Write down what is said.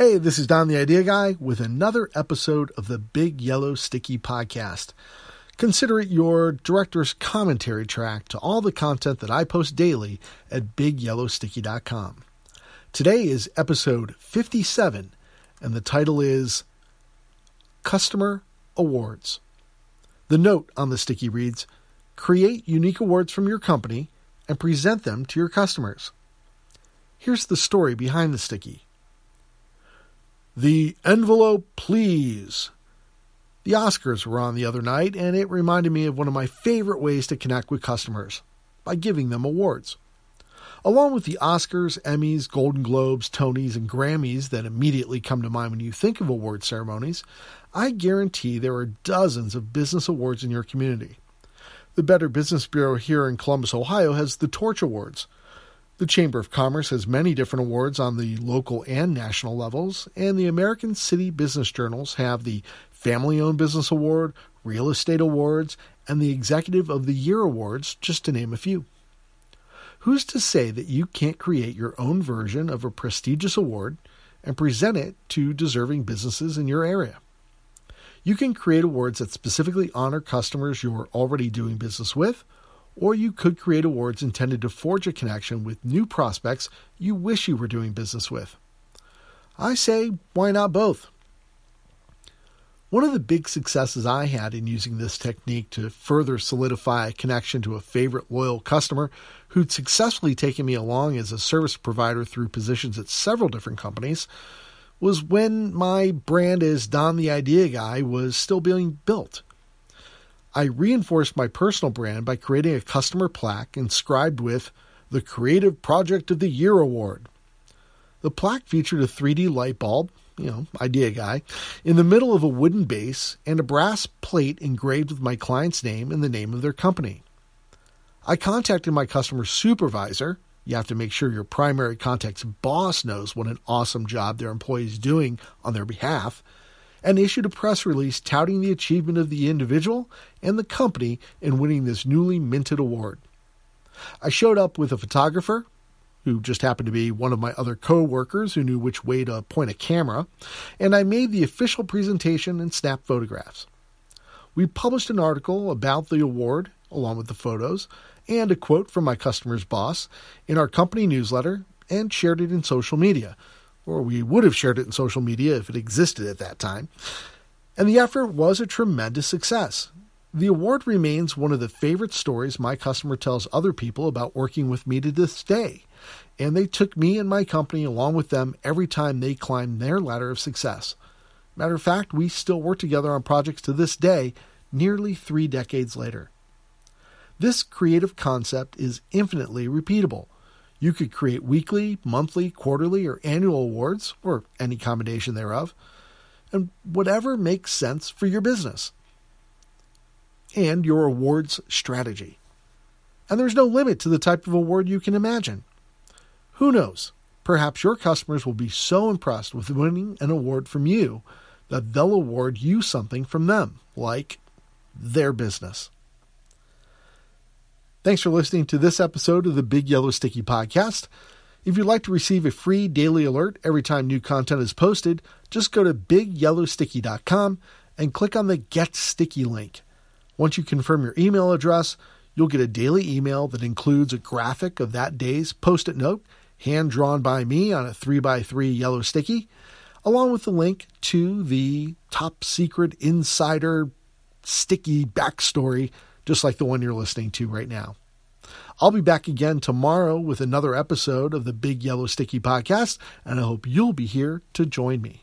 Hey, this is Don the Idea Guy with another episode of the Big Yellow Sticky Podcast. Consider it your director's commentary track to all the content that I post daily at bigyellowsticky.com. Today is episode 57, and the title is Customer Awards. The note on the sticky reads Create unique awards from your company and present them to your customers. Here's the story behind the sticky. The envelope, please. The Oscars were on the other night, and it reminded me of one of my favorite ways to connect with customers by giving them awards. Along with the Oscars, Emmys, Golden Globes, Tonys, and Grammys that immediately come to mind when you think of award ceremonies, I guarantee there are dozens of business awards in your community. The Better Business Bureau here in Columbus, Ohio has the Torch Awards, the Chamber of Commerce has many different awards on the local and national levels, and the American City Business Journals have the Family Owned Business Award, Real Estate Awards, and the Executive of the Year Awards, just to name a few. Who's to say that you can't create your own version of a prestigious award and present it to deserving businesses in your area? You can create awards that specifically honor customers you're already doing business with or you could create awards intended to forge a connection with new prospects you wish you were doing business with. I say, why not both? One of the big successes I had in using this technique to further solidify a connection to a favorite loyal customer who'd successfully taken me along as a service provider through positions at several different companies was when my brand as Don the Idea Guy was still being built. I reinforced my personal brand by creating a customer plaque inscribed with the Creative Project of the Year Award. The plaque featured a 3D light bulb, you know, idea guy, in the middle of a wooden base and a brass plate engraved with my client's name and the name of their company. I contacted my customer supervisor. You have to make sure your primary contact's boss knows what an awesome job their employee is doing on their behalf and issued a press release touting the achievement of the individual and the company in winning this newly minted award. I showed up with a photographer, who just happened to be one of my other co workers who knew which way to point a camera, and I made the official presentation and snapped photographs. We published an article about the award, along with the photos, and a quote from my customer's boss in our company newsletter and shared it in social media or we would have shared it in social media if it existed at that time. And the effort was a tremendous success. The award remains one of the favorite stories my customer tells other people about working with me to this day, and they took me and my company along with them every time they climbed their ladder of success. Matter of fact, we still work together on projects to this day, nearly three decades later. This creative concept is infinitely repeatable. You could create weekly, monthly, quarterly, or annual awards, or any combination thereof, and whatever makes sense for your business and your awards strategy. And there's no limit to the type of award you can imagine. Who knows? Perhaps your customers will be so impressed with winning an award from you that they'll award you something from them, like their business. Thanks for listening to this episode of the Big Yellow Sticky Podcast. If you'd like to receive a free daily alert every time new content is posted, just go to bigyellowsticky.com and click on the Get Sticky link. Once you confirm your email address, you'll get a daily email that includes a graphic of that day's post it note, hand drawn by me on a 3x3 yellow sticky, along with the link to the top secret insider sticky backstory just like the one you're listening to right now. I'll be back again tomorrow with another episode of the Big Yellow Sticky Podcast, and I hope you'll be here to join me.